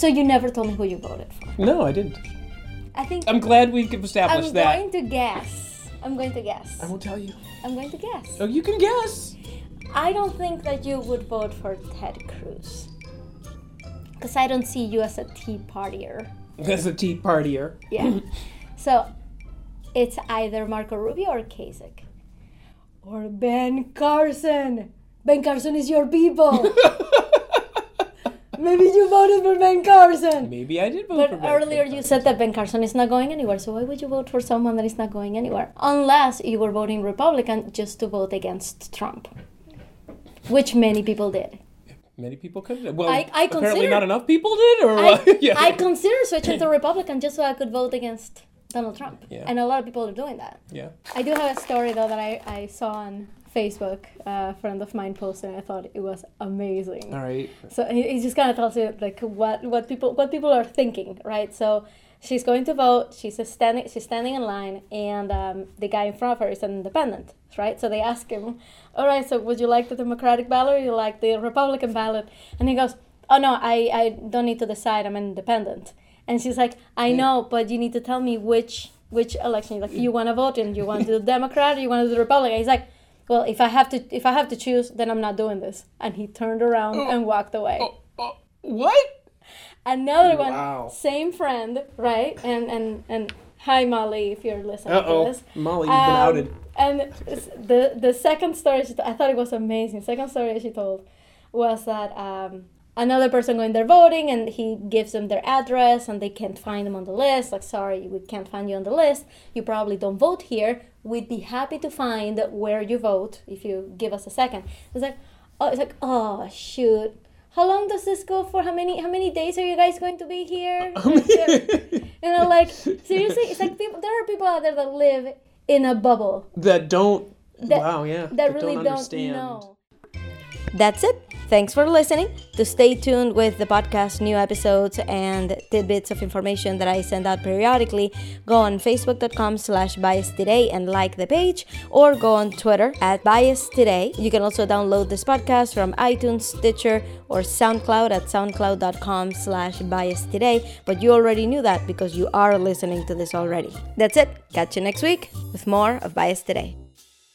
So you never told me who you voted for. No, I didn't. I think I'm glad we could establish that. I'm that. going to guess. I'm going to guess. I won't tell you. I'm going to guess. Oh, you can guess. I don't think that you would vote for Ted Cruz. Because I don't see you as a Tea Partier. As a Tea Partier. Yeah. so it's either Marco Rubio or Kasich. Or Ben Carson. Ben Carson is your people. Maybe you voted for Ben Carson. Maybe I did vote for But Ben earlier you said that Ben Carson is not going anywhere, so why would you vote for someone that is not going anywhere? Unless you were voting Republican just to vote against Trump, which many people did. Many people could. Well, I- I apparently not enough people did, or I, yeah. I consider switching to Republican just so I could vote against Donald Trump. Yeah. And a lot of people are doing that. yeah. I do have a story though that I, I saw on Facebook. A friend of mine posted and I thought it was amazing. All right. So he, just kind of tells you like what what people what people are thinking, right? So she's going to vote. She's a standing she's standing in line, and um, the guy in front of her is an independent, right? So they ask him, "All right, so would you like the Democratic ballot or you like the Republican ballot?" And he goes, "Oh no, I I don't need to decide. I'm an independent." And she's like, "I know, but you need to tell me which." Which election like you want to vote in? You want to do the Democrat or you want to do the Republican? He's like, well, if I have to, if I have to choose, then I'm not doing this. And he turned around and walked away. Oh, what? Another one, Wow. same friend, right? And and and hi Molly, if you're listening Uh to oh, this. Molly, you've been Um, outed. And the the second story, she t- I thought it was amazing. Second story she told was that um, another person going there voting, and he gives them their address, and they can't find them on the list. Like, sorry, we can't find you on the list. You probably don't vote here. We'd be happy to find where you vote if you give us a second. It's like, oh, it's like, oh shoot. How long does this go for? How many how many days are you guys going to be here? you know, like seriously, it's like people. There are people out there that live in a bubble that don't. that, wow, yeah. that really don't, understand. know. That's it. Thanks for listening. To stay tuned with the podcast, new episodes, and tidbits of information that I send out periodically, go on facebook.com slash bias today and like the page, or go on Twitter at bias today. You can also download this podcast from iTunes, Stitcher, or SoundCloud at soundcloud.com slash bias today. But you already knew that because you are listening to this already. That's it. Catch you next week with more of Bias Today.